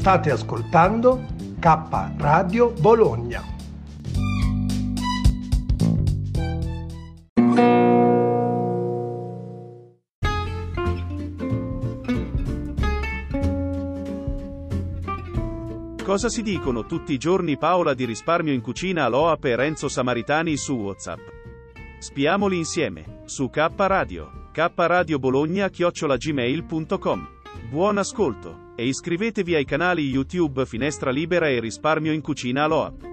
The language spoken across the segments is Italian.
State ascoltando K Radio Bologna. Cosa si dicono tutti i giorni Paola di risparmio in cucina Aloap e Renzo Samaritani su WhatsApp? Spiamoli insieme, su K Radio, K chiocciolagmail.com. Buon ascolto, e iscrivetevi ai canali YouTube Finestra Libera e Risparmio in Cucina Aloap.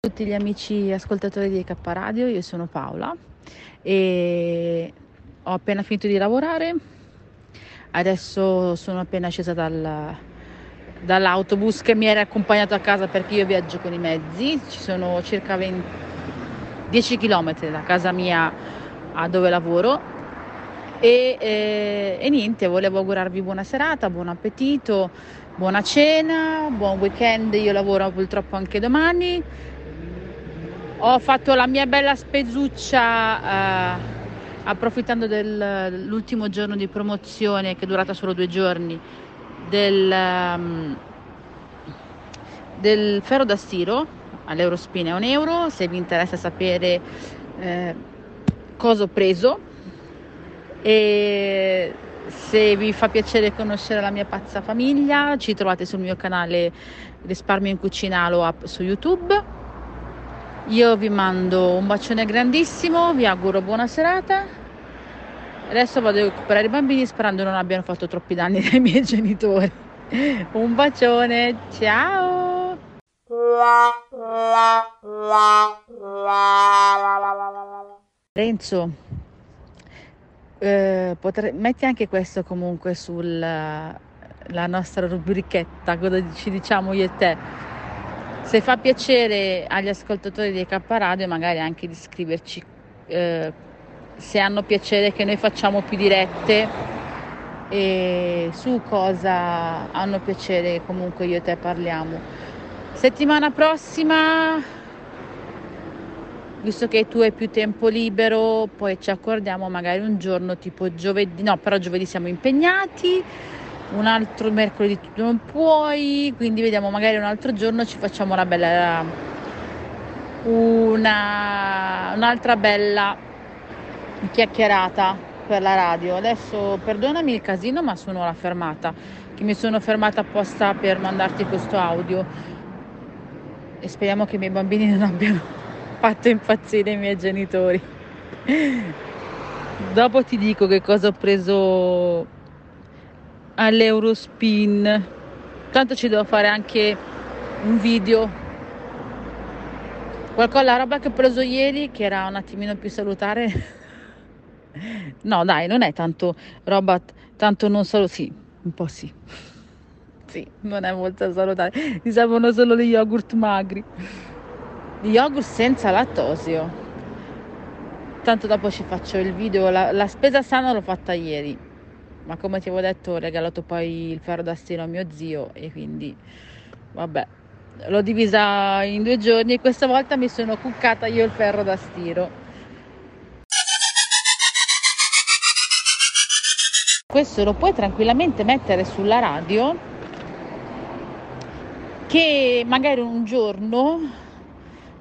tutti gli amici ascoltatori di K Radio, io sono Paola e ho appena finito di lavorare, adesso sono appena scesa dal, dall'autobus che mi era accompagnato a casa perché io viaggio con i mezzi, ci sono circa 20, 10 km da casa mia a dove lavoro. E, e, e niente, volevo augurarvi buona serata, buon appetito, buona cena, buon weekend, io lavoro purtroppo anche domani. Ho fatto la mia bella spezuccia eh, approfittando dell'ultimo giorno di promozione che è durata solo due giorni del, um, del ferro da stiro all'Eurospin è un euro se vi interessa sapere eh, cosa ho preso e se vi fa piacere conoscere la mia pazza famiglia ci trovate sul mio canale risparmio in cucina Alo su YouTube io vi mando un bacione grandissimo, vi auguro buona serata. Adesso vado a recuperare i bambini sperando non abbiano fatto troppi danni ai miei genitori. Un bacione, ciao! Renzo, eh, potre... metti anche questo comunque sulla nostra rubrichetta, cosa ci diciamo io e te se fa piacere agli ascoltatori di K Radio, magari anche di scriverci eh, se hanno piacere che noi facciamo più dirette e su cosa hanno piacere comunque io e te parliamo. Settimana prossima, visto che tu hai più tempo libero, poi ci accordiamo magari un giorno tipo giovedì, no, però giovedì siamo impegnati un altro mercoledì non puoi, quindi vediamo magari un altro giorno ci facciamo una bella una, un'altra bella chiacchierata per la radio. Adesso perdonami il casino, ma sono la fermata, che mi sono fermata apposta per mandarti questo audio e speriamo che i miei bambini non abbiano fatto impazzire i miei genitori. Dopo ti dico che cosa ho preso all'Eurospin. Tanto ci devo fare anche un video. Qualcosa, la roba che ho preso ieri, che era un attimino più salutare. no, dai, non è tanto roba, tanto non solo, sì, un po' sì. Sì, non è molto salutare. Mi servono solo gli yogurt magri. Gli yogurt senza lattosio. Tanto dopo ci faccio il video. La, la spesa sana l'ho fatta ieri ma come ti avevo detto ho regalato poi il ferro da stiro a mio zio e quindi vabbè l'ho divisa in due giorni e questa volta mi sono cuccata io il ferro da stiro questo lo puoi tranquillamente mettere sulla radio che magari un giorno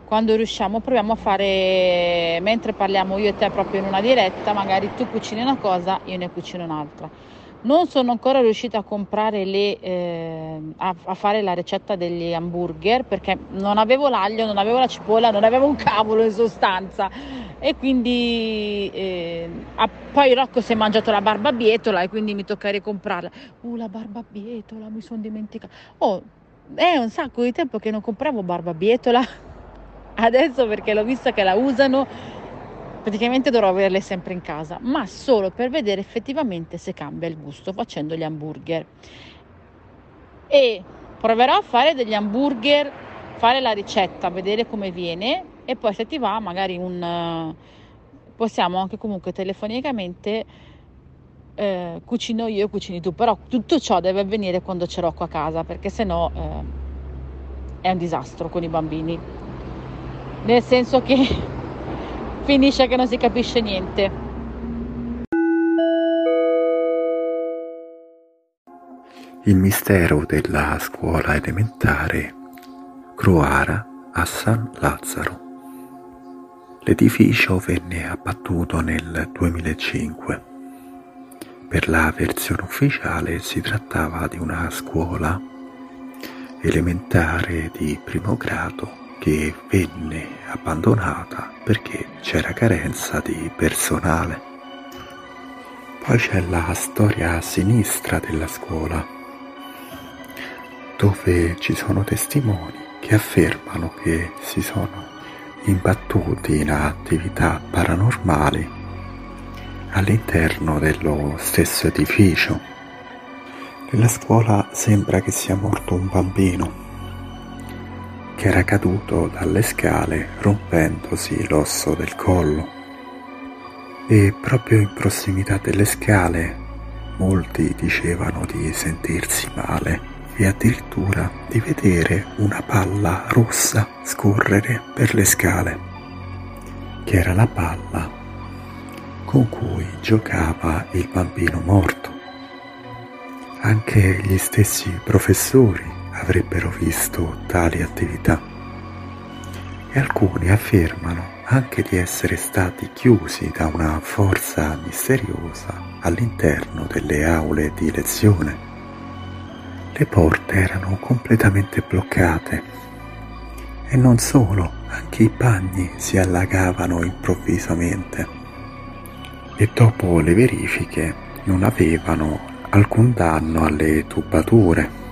quando riusciamo proviamo a fare mentre parliamo io e te proprio in una diretta magari tu cucini una cosa io ne cucino un'altra non sono ancora riuscita a comprare le eh, a, a, fare la ricetta degli hamburger perché non avevo l'aglio non avevo la cipolla non avevo un cavolo in sostanza. E quindi eh, a, poi Rocco si è mangiato la barbabietola e quindi mi tocca ricomprarla. Uh la barbabietola mi sono dimenticata oh è un sacco di tempo che non compravo barbabietola. Adesso perché l'ho vista che la usano, praticamente dovrò averle sempre in casa, ma solo per vedere effettivamente se cambia il gusto facendo gli hamburger. E proverò a fare degli hamburger, fare la ricetta, vedere come viene e poi se ti va magari un... possiamo anche comunque telefonicamente eh, cucino io e cucini tu, però tutto ciò deve avvenire quando c'è Rocco a casa perché sennò eh, è un disastro con i bambini nel senso che finisce che non si capisce niente. Il mistero della scuola elementare Croara a San Lazzaro. L'edificio venne abbattuto nel 2005. Per la versione ufficiale si trattava di una scuola elementare di primo grado che venne abbandonata perché c'era carenza di personale. Poi c'è la storia sinistra della scuola dove ci sono testimoni che affermano che si sono imbattuti in attività paranormali all'interno dello stesso edificio. Nella scuola sembra che sia morto un bambino che era caduto dalle scale rompendosi l'osso del collo e proprio in prossimità delle scale molti dicevano di sentirsi male e addirittura di vedere una palla rossa scorrere per le scale, che era la palla con cui giocava il bambino morto. Anche gli stessi professori avrebbero visto tali attività. E alcuni affermano anche di essere stati chiusi da una forza misteriosa all'interno delle aule di lezione. Le porte erano completamente bloccate e non solo, anche i bagni si allagavano improvvisamente. E dopo le verifiche non avevano alcun danno alle tubature.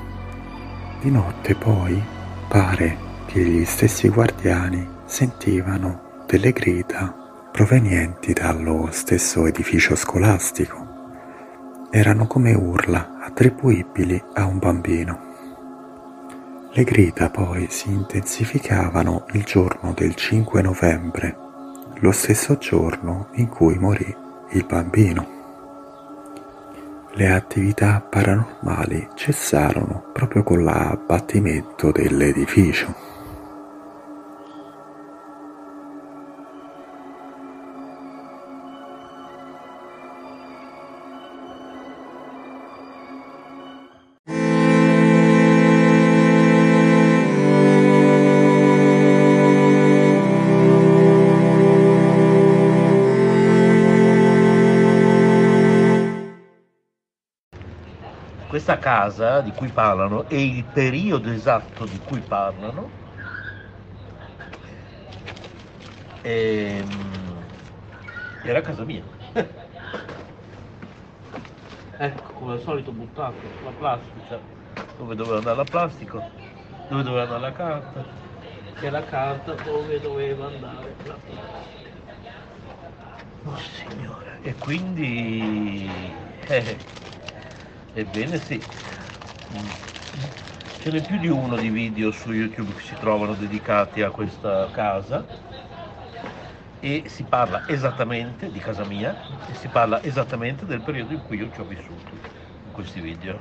Di notte poi pare che gli stessi guardiani sentivano delle grida provenienti dallo stesso edificio scolastico. Erano come urla attribuibili a un bambino. Le grida poi si intensificavano il giorno del 5 novembre, lo stesso giorno in cui morì il bambino. Le attività paranormali cessarono proprio con l'abbattimento dell'edificio. Casa di cui parlano e il periodo esatto di cui parlano ehm, era casa mia. ecco, come al solito buttato la plastica, dove doveva andare la plastica, dove doveva andare la carta, e la carta dove doveva andare la plastica. Oh signore, e quindi... Eh, Ebbene sì. Ce n'è più di uno di video su YouTube che si trovano dedicati a questa casa e si parla esattamente di casa mia e si parla esattamente del periodo in cui io ci ho vissuto in questi video.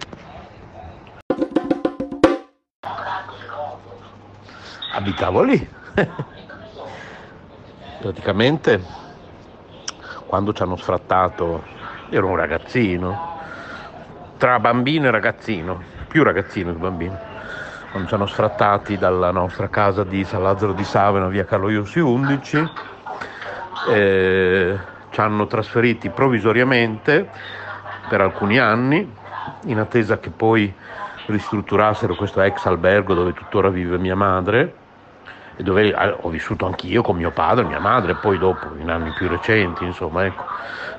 Abitavo lì. Praticamente quando ci hanno sfrattato ero un ragazzino, tra bambino e ragazzino, più ragazzino che bambino, quando ci hanno sfrattati dalla nostra casa di San Lazzaro di Savena, via Carlo Iossi 11, eh, ci hanno trasferiti provvisoriamente per alcuni anni, in attesa che poi ristrutturassero questo ex albergo dove tuttora vive mia madre dove eh, ho vissuto anch'io con mio padre, mia madre, poi dopo in anni più recenti, insomma, ecco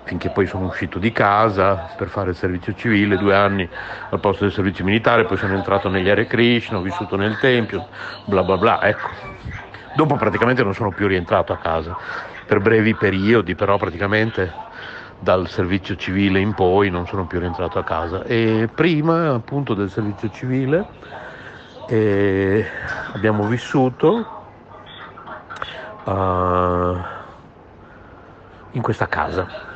finché poi sono uscito di casa per fare il servizio civile, due anni al posto del servizio militare, poi sono entrato negli Hare Krishna, ho vissuto nel Tempio, bla bla bla, ecco. Dopo praticamente non sono più rientrato a casa, per brevi periodi, però praticamente dal servizio civile in poi non sono più rientrato a casa. E prima appunto del servizio civile eh, abbiamo vissuto uh, in questa casa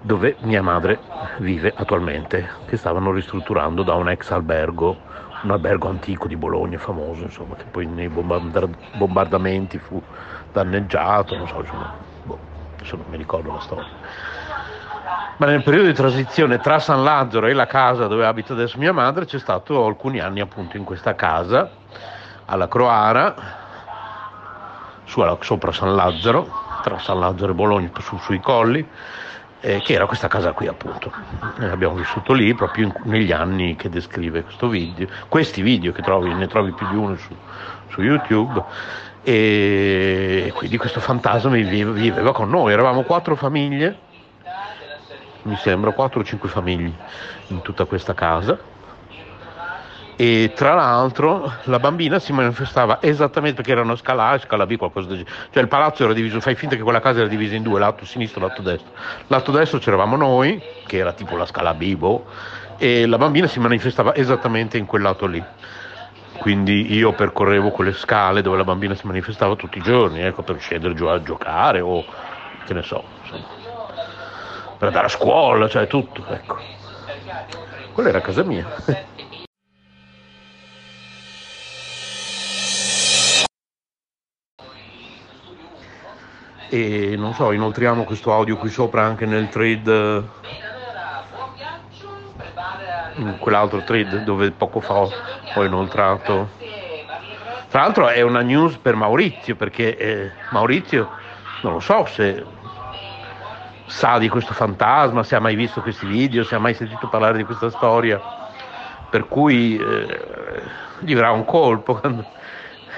dove mia madre vive attualmente, che stavano ristrutturando da un ex albergo un albergo antico di Bologna famoso, insomma, che poi nei bombardamenti fu danneggiato, non so, insomma, boh, adesso non mi ricordo la storia. Ma nel periodo di transizione tra San Lazzaro e la casa dove abita adesso mia madre c'è stato alcuni anni appunto in questa casa, alla Croara, sopra San Lazzaro, tra San Lazzaro e Bologna, su, sui colli, eh, che era questa casa qui appunto. E abbiamo vissuto lì proprio in, negli anni che descrive questo video, questi video che trovi, ne trovi più di uno su, su YouTube. E quindi questo fantasma viveva con noi, eravamo quattro famiglie, mi sembra quattro o cinque famiglie in tutta questa casa e tra l'altro la bambina si manifestava esattamente perché era una scala A e scala B, qualcosa del genere. Cioè il palazzo era diviso, fai finta che quella casa era divisa in due, lato sinistro e lato destro. Lato destro c'eravamo noi, che era tipo la scala B, boh, e la bambina si manifestava esattamente in quel lato lì quindi io percorrevo quelle scale dove la bambina si manifestava tutti i giorni, ecco, per scendere giù a giocare o che ne so, insomma, per andare a scuola, cioè tutto, ecco. Quella era casa mia. e non so, inoltriamo questo audio qui sopra anche nel thread in quell'altro thread dove poco fa ho, inoltrato. Tra l'altro è una news per Maurizio, perché eh, Maurizio non lo so se sa di questo fantasma, se ha mai visto questi video, se ha mai sentito parlare di questa storia, per cui eh, gli verrà un colpo.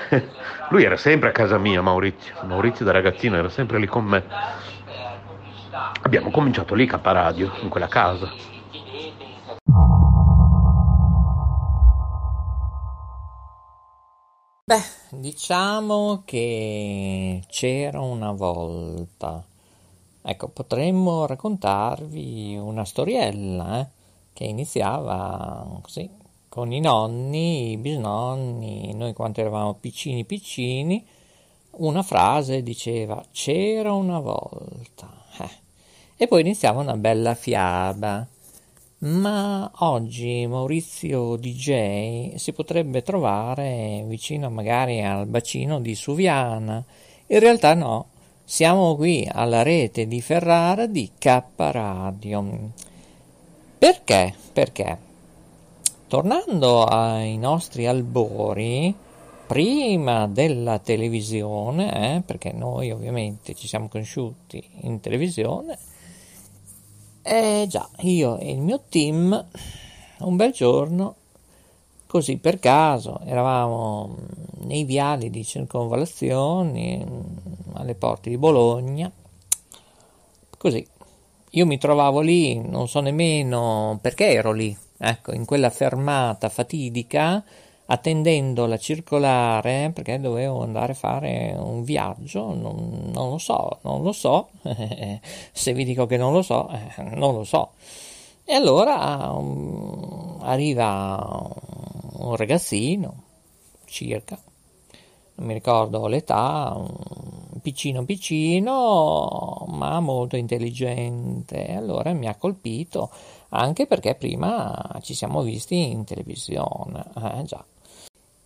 Lui era sempre a casa mia, Maurizio. Maurizio da ragazzino era sempre lì con me. Abbiamo cominciato lì K Radio, in quella casa. Beh, diciamo che c'era una volta. Ecco, potremmo raccontarvi una storiella eh, che iniziava così, con i nonni, i bisnonni, noi quando eravamo piccini piccini, una frase diceva c'era una volta. Eh. E poi iniziava una bella fiaba ma oggi Maurizio DJ si potrebbe trovare vicino magari al bacino di Suviana. In realtà no, siamo qui alla rete di Ferrara di K Radio. Perché? Perché? Tornando ai nostri albori, prima della televisione, eh, perché noi ovviamente ci siamo conosciuti in televisione, eh già, io e il mio team, un bel giorno, così per caso, eravamo nei viali di circonvallazione alle porte di Bologna, così. Io mi trovavo lì, non so nemmeno perché ero lì, ecco, in quella fermata fatidica attendendo la circolare perché dovevo andare a fare un viaggio, non, non lo so, non lo so, se vi dico che non lo so, eh, non lo so. E allora um, arriva un ragazzino, circa, non mi ricordo l'età, un piccino piccino, ma molto intelligente. Allora mi ha colpito, anche perché prima ci siamo visti in televisione, eh già.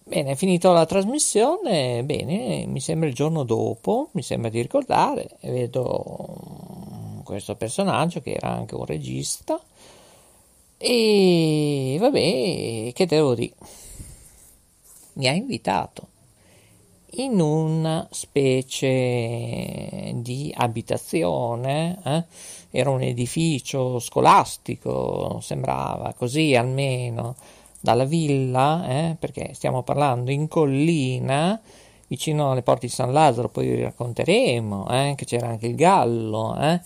Bene, finito la trasmissione, bene, mi sembra il giorno dopo, mi sembra di ricordare, vedo questo personaggio che era anche un regista e vabbè, che devo dire? Mi ha invitato in una specie di abitazione, eh? era un edificio scolastico, sembrava così almeno dalla villa, eh, perché stiamo parlando in collina, vicino alle porte di San Lazzaro, poi vi racconteremo eh, che c'era anche il gallo, eh,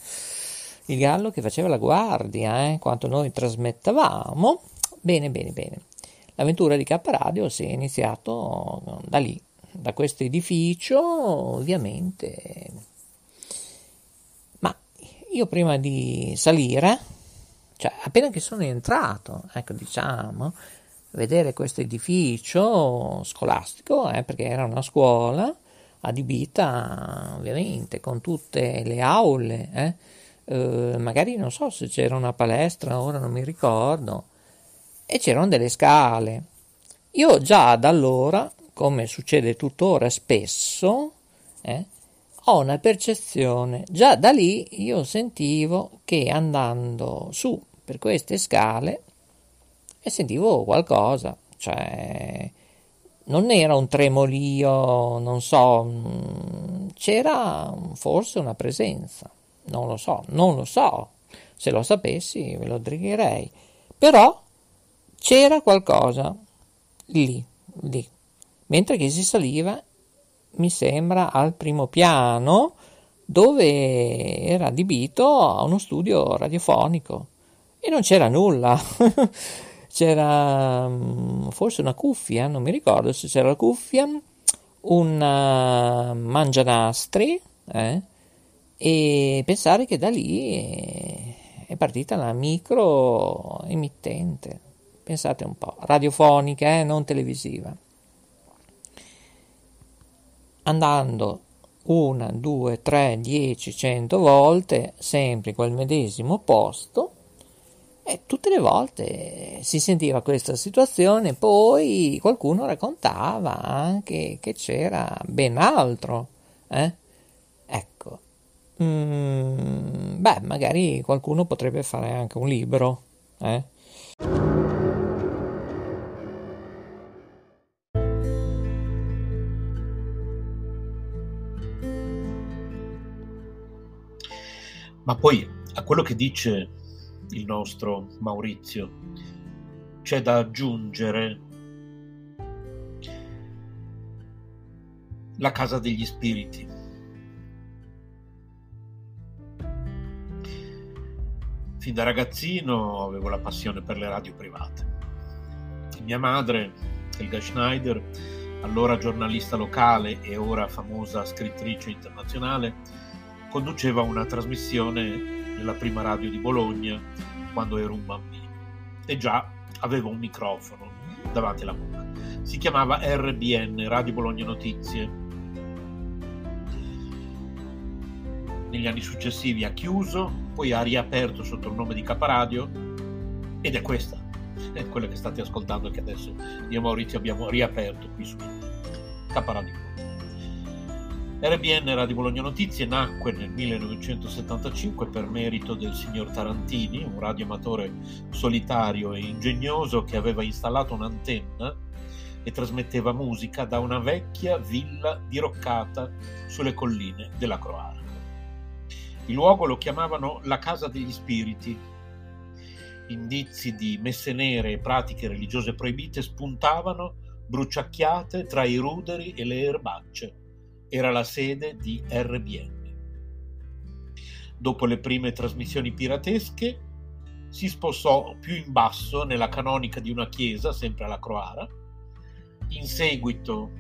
il gallo che faceva la guardia, eh, quanto noi trasmettavamo. Bene, bene, bene. L'avventura di K Radio si è iniziato da lì, da questo edificio, ovviamente. Ma io prima di salire, cioè appena che sono entrato, ecco diciamo, vedere questo edificio scolastico, eh, perché era una scuola adibita ovviamente con tutte le aule, eh, eh, magari non so se c'era una palestra, ora non mi ricordo, e c'erano delle scale. io già da allora, come succede tuttora spesso, eh, ho una percezione, già da lì io sentivo che andando su per queste scale e sentivo qualcosa, cioè non era un tremolio, non so, mm, c'era forse una presenza, non lo so, non lo so, se lo sapessi ve lo direi, però c'era qualcosa lì, lì, mentre che si saliva mi sembra, al primo piano dove era adibito a uno studio radiofonico. E non c'era nulla. c'era mm, forse una cuffia, non mi ricordo se c'era la cuffia, un mangianastri eh, e pensare che da lì è partita la micro emittente, pensate un po', radiofonica, eh, non televisiva andando una, due, tre, dieci, cento volte, sempre in quel medesimo posto, e tutte le volte si sentiva questa situazione, poi qualcuno raccontava anche che c'era ben altro. Eh? Ecco, mm, beh, magari qualcuno potrebbe fare anche un libro. Eh? Ma poi a quello che dice il nostro Maurizio c'è da aggiungere la casa degli spiriti. Fin da ragazzino avevo la passione per le radio private. Mia madre, Helga Schneider, allora giornalista locale e ora famosa scrittrice internazionale, conduceva una trasmissione nella prima radio di Bologna quando ero un bambino e già aveva un microfono davanti alla bocca. Si chiamava RBN, Radio Bologna Notizie. Negli anni successivi ha chiuso, poi ha riaperto sotto il nome di Caparadio ed è questa, è quella che state ascoltando che adesso io e Maurizio abbiamo riaperto qui su Caparadio. RBN Radio Bologna Notizie nacque nel 1975 per merito del signor Tarantini, un radioamatore solitario e ingegnoso che aveva installato un'antenna e trasmetteva musica da una vecchia villa diroccata sulle colline della Croara. Il luogo lo chiamavano la Casa degli Spiriti. Indizi di messe nere e pratiche religiose proibite spuntavano bruciacchiate tra i ruderi e le erbacce era la sede di RBN. Dopo le prime trasmissioni piratesche, si spostò più in basso nella canonica di una chiesa, sempre alla Croara. In seguito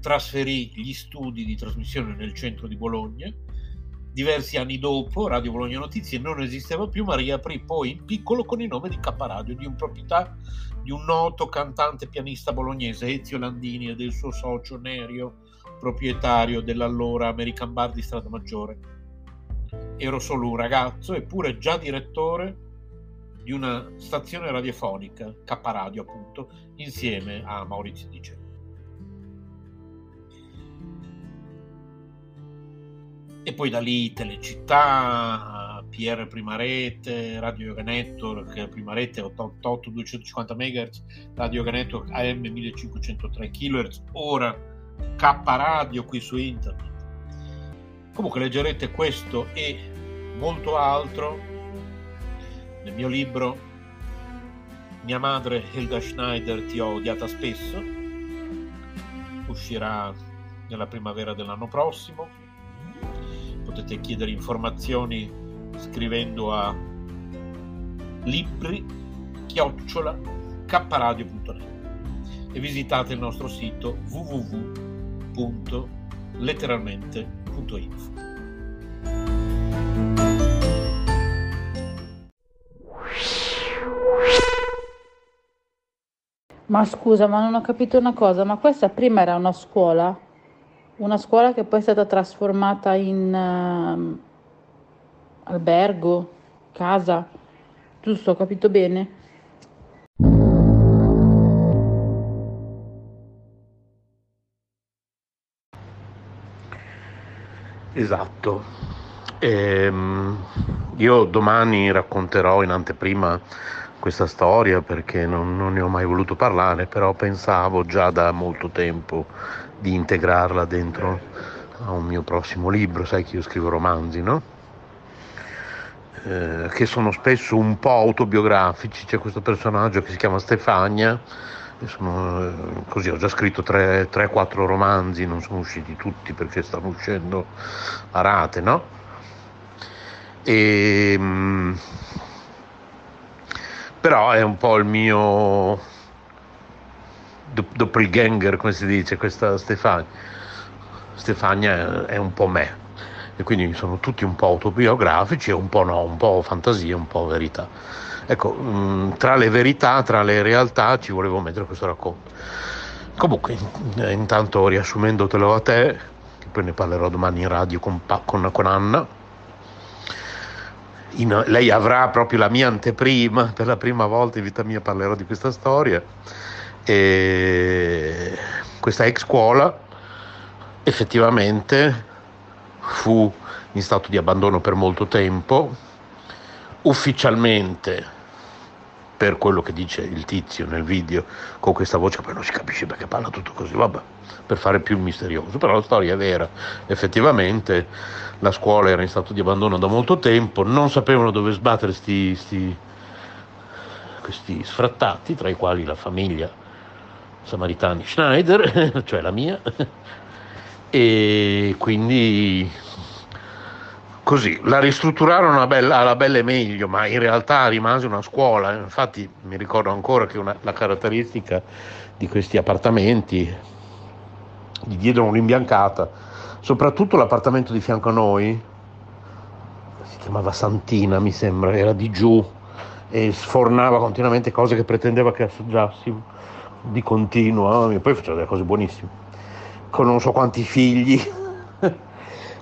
trasferì gli studi di trasmissione nel centro di Bologna. Diversi anni dopo, Radio Bologna Notizie non esisteva più, ma riaprì poi in piccolo con il nome di K Radio, di un proprietà di un noto cantante pianista bolognese, Ezio Landini, e del suo socio Nerio proprietario dell'allora American Bar di Strada Maggiore. Ero solo un ragazzo, eppure già direttore di una stazione radiofonica, K Radio appunto, insieme a Maurizio Dice. E poi da lì Telecittà, PR Prima Rete, Radio Yoga Network, Prima Rete 888 250 MHz, Radio Yoga Network AM 1503 kHz, ora K Radio qui su internet. Comunque leggerete questo e molto altro nel mio libro Mia madre Helga Schneider ti ho odiata spesso. Uscirà nella primavera dell'anno prossimo. Potete chiedere informazioni scrivendo a libri chiocciola kradio.net e visitate il nostro sito www www.letteralmente.info. Ma scusa, ma non ho capito una cosa, ma questa prima era una scuola? Una scuola che poi è stata trasformata in uh, albergo, casa, giusto? Ho capito bene? Esatto. Ehm, io domani racconterò in anteprima questa storia perché non, non, ne ho mai voluto parlare, però pensavo già da molto tempo di integrarla dentro a un mio prossimo libro, sai che io scrivo romanzi, no? Eh, che sono spesso un po' autobiografici, c'è questo personaggio che si chiama Stefania, sono, eh, così ho già scritto 3-4 romanzi, non sono usciti tutti perché stanno uscendo a rate, no? E, ehm, però è un po' il mio doppelganger, come si dice, questa Stefania. Stefania è un po' me e quindi sono tutti un po' autobiografici un po' no, un po' fantasia, un po' verità. Ecco, mh, tra le verità, tra le realtà ci volevo mettere questo racconto. Comunque, intanto riassumendotelo a te, che poi ne parlerò domani in radio con, con, con Anna, in, lei avrà proprio la mia anteprima, per la prima volta in vita mia parlerò di questa storia. E questa ex scuola effettivamente fu in stato di abbandono per molto tempo, ufficialmente per quello che dice il tizio nel video con questa voce che poi non si capisce perché parla tutto così, vabbè, per fare più misterioso, però la storia è vera, effettivamente la scuola era in stato di abbandono da molto tempo, non sapevano dove sbattere sti, sti, questi sfrattati, tra i quali la famiglia Samaritani Schneider, cioè la mia, e quindi così la ristrutturarono alla bella, alla bella e meglio, ma in realtà rimase una scuola. Infatti mi ricordo ancora che una, la caratteristica di questi appartamenti gli diedero un'imbiancata, soprattutto l'appartamento di fianco a noi, si chiamava Santina mi sembra, era di giù e sfornava continuamente cose che pretendeva che assaggiassi di continuo, e poi faceva delle cose buonissime con non so quanti figli.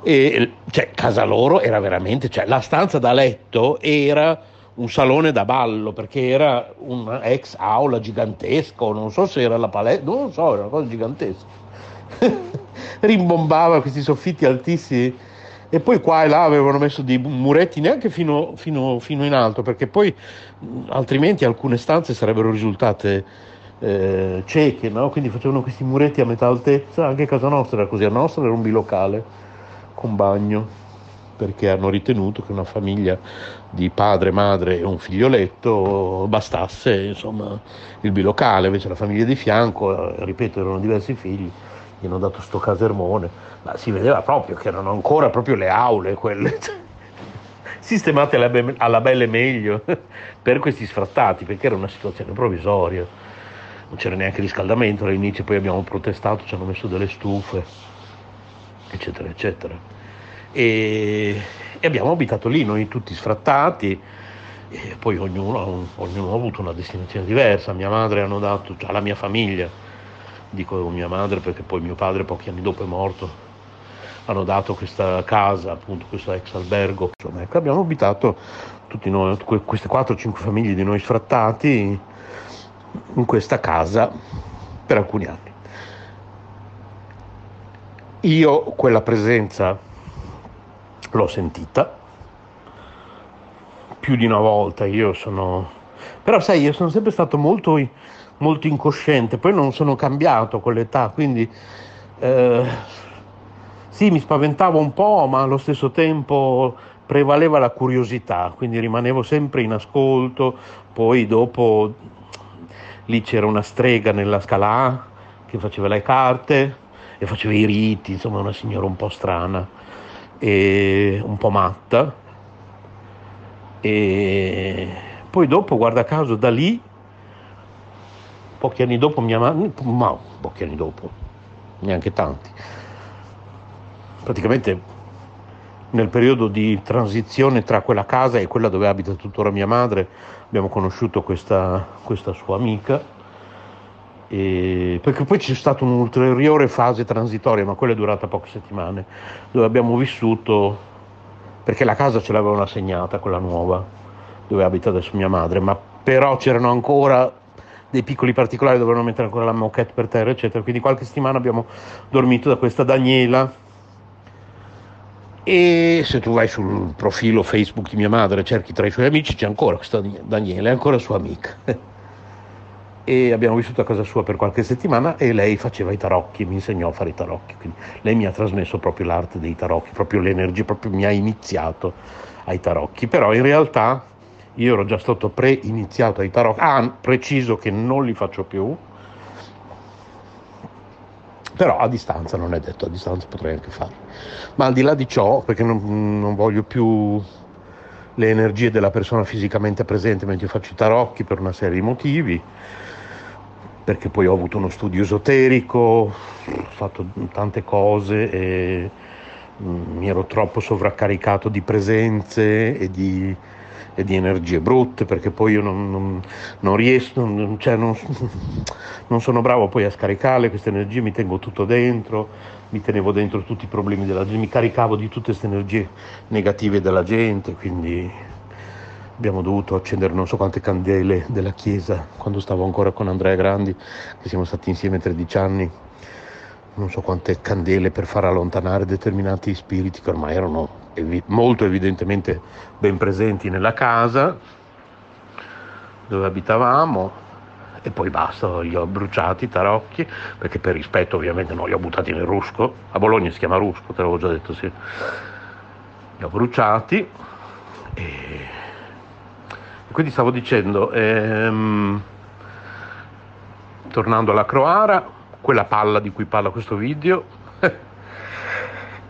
E, cioè, casa loro era veramente, cioè, la stanza da letto era un salone da ballo perché era una ex aula gigantesco, non so se era la palestra, non so, era una cosa gigantesca. Rimbombava questi soffitti altissimi e poi qua e là avevano messo dei muretti neanche fino, fino, fino in alto perché poi altrimenti alcune stanze sarebbero risultate eh, cieche, no? quindi facevano questi muretti a metà altezza, anche casa nostra era così, a nostra era un bilocale con bagno, perché hanno ritenuto che una famiglia di padre, madre e un figlioletto bastasse insomma, il bilocale, invece la famiglia di fianco, eh, ripeto, erano diversi figli, gli hanno dato sto casermone, ma si vedeva proprio che erano ancora proprio le aule quelle. Sistemate alla, be- alla belle meglio per questi sfrattati, perché era una situazione provvisoria. Non c'era neanche riscaldamento all'inizio, poi abbiamo protestato, ci hanno messo delle stufe, eccetera, eccetera. E, e abbiamo abitato lì, noi tutti sfrattati, e poi ognuno, ognuno, ha avuto una destinazione diversa. Mia madre hanno dato, cioè la mia famiglia, dico mia madre perché poi mio padre pochi anni dopo è morto, hanno dato questa casa, appunto questo ex albergo. Insomma, ecco, abbiamo abitato tutti noi, queste 4-5 famiglie di noi sfrattati in questa casa per alcuni anni. Io quella presenza l'ho sentita. Più di una volta, io sono... Però sai, io sono sempre stato molto, molto incosciente, poi non sono cambiato con l'età, quindi eh, sì, mi spaventavo un po', ma allo stesso tempo prevaleva la curiosità, quindi rimanevo sempre in ascolto, poi dopo lì c'era una strega nella scala A che faceva le carte e faceva i riti, insomma una signora un po' strana e un po' matta. E poi dopo, guarda caso, da lì, pochi anni dopo mia madre, ma pochi anni dopo, neanche tanti, praticamente nel periodo di transizione tra quella casa e quella dove abita tuttora mia madre abbiamo conosciuto questa, questa sua amica, perché poi c'è stata un'ulteriore fase transitoria, ma quella è durata poche settimane, dove abbiamo vissuto, perché la casa ce l'avevano assegnata, quella nuova, dove abita adesso mia madre, ma però c'erano ancora dei piccoli particolari, dovevano mettere ancora la moquette per terra, eccetera, quindi qualche settimana abbiamo dormito da questa Daniela, E se tu vai sul profilo Facebook di mia madre, cerchi tra i suoi amici, c'è ancora questa Daniele, è ancora sua amica. E abbiamo vissuto a casa sua per qualche settimana e lei faceva i tarocchi, mi insegnò a fare i tarocchi. Quindi lei mi ha trasmesso proprio l'arte dei tarocchi, proprio l'energia, proprio mi ha iniziato ai tarocchi. Però in realtà io ero già stato pre-iniziato ai tarocchi, ah, preciso che non li faccio più, però a distanza non è detto, a distanza potrei anche farli. Ma al di là di ciò, perché non, non voglio più le energie della persona fisicamente presente mentre faccio i tarocchi per una serie di motivi, perché poi ho avuto uno studio esoterico, ho fatto tante cose e mm, mi ero troppo sovraccaricato di presenze e di, e di energie brutte perché poi io non, non, non riesco, non, cioè non, sono bravo poi a scaricarle queste energie, mi tengo tutto dentro, mi tenevo dentro tutti i problemi della gente, mi caricavo di tutte queste energie negative della gente, quindi abbiamo dovuto accendere non so quante candele della chiesa quando stavo ancora con Andrea Grandi, che siamo stati insieme 13 anni, non so quante candele per far allontanare determinati spiriti che ormai erano evi- molto evidentemente ben presenti nella casa dove abitavamo. E poi basta, li ho bruciati i tarocchi, perché per rispetto ovviamente non li ho buttati nel rusco, a Bologna si chiama rusco, te l'avevo già detto sì, li ho bruciati quindi stavo dicendo, ehm, tornando alla Croara, quella palla di cui parla questo video,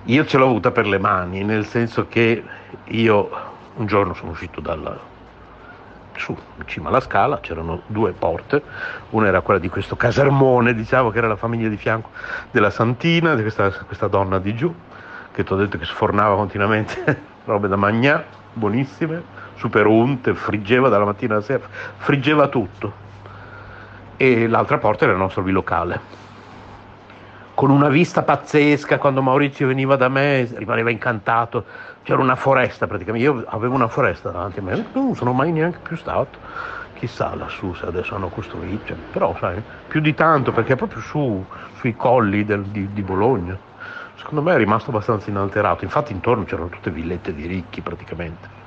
io ce l'ho avuta per le mani, nel senso che io un giorno sono uscito dalla, su, in cima alla scala, c'erano due porte, una era quella di questo casermone, diciamo che era la famiglia di fianco della Santina, di questa, questa donna di giù, che ti ho detto che sfornava continuamente robe da mangiare, buonissime, super unte, friggeva dalla mattina alla sera, friggeva tutto. E l'altra porta era il nostro bilocale. Con una vista pazzesca, quando Maurizio veniva da me rimaneva incantato, c'era una foresta praticamente, io avevo una foresta davanti a me, non sono mai neanche più stato, chissà lassù se adesso hanno costruito, cioè, però sai, più di tanto perché è proprio su, sui colli del, di, di Bologna secondo me è rimasto abbastanza inalterato. Infatti intorno c'erano tutte villette di ricchi praticamente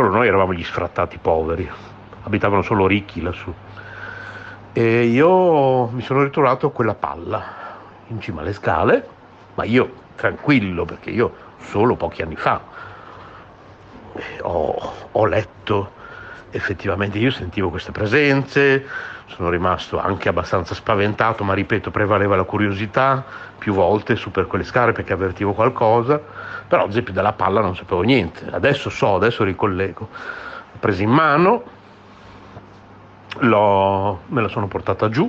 solo noi eravamo gli sfrattati poveri, abitavano solo ricchi lassù. E io mi sono ritrovato quella palla in cima alle scale, ma io tranquillo perché io solo pochi anni fa ho, ho letto effettivamente, io sentivo queste presenze, sono rimasto anche abbastanza spaventato, ma ripeto, prevaleva la curiosità più volte su per quelle scale perché avvertivo qualcosa però ad esempio della palla non sapevo niente, adesso so, adesso ricollego. L'ho presa in mano, me la sono portata giù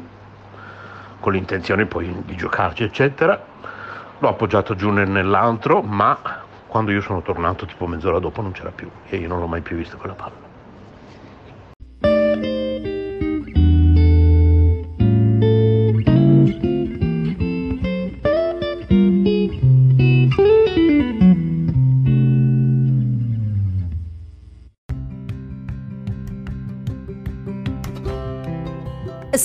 con l'intenzione poi di giocarci eccetera, l'ho appoggiato giù nell'antro ma quando io sono tornato tipo mezz'ora dopo non c'era più e io non l'ho mai più vista quella palla.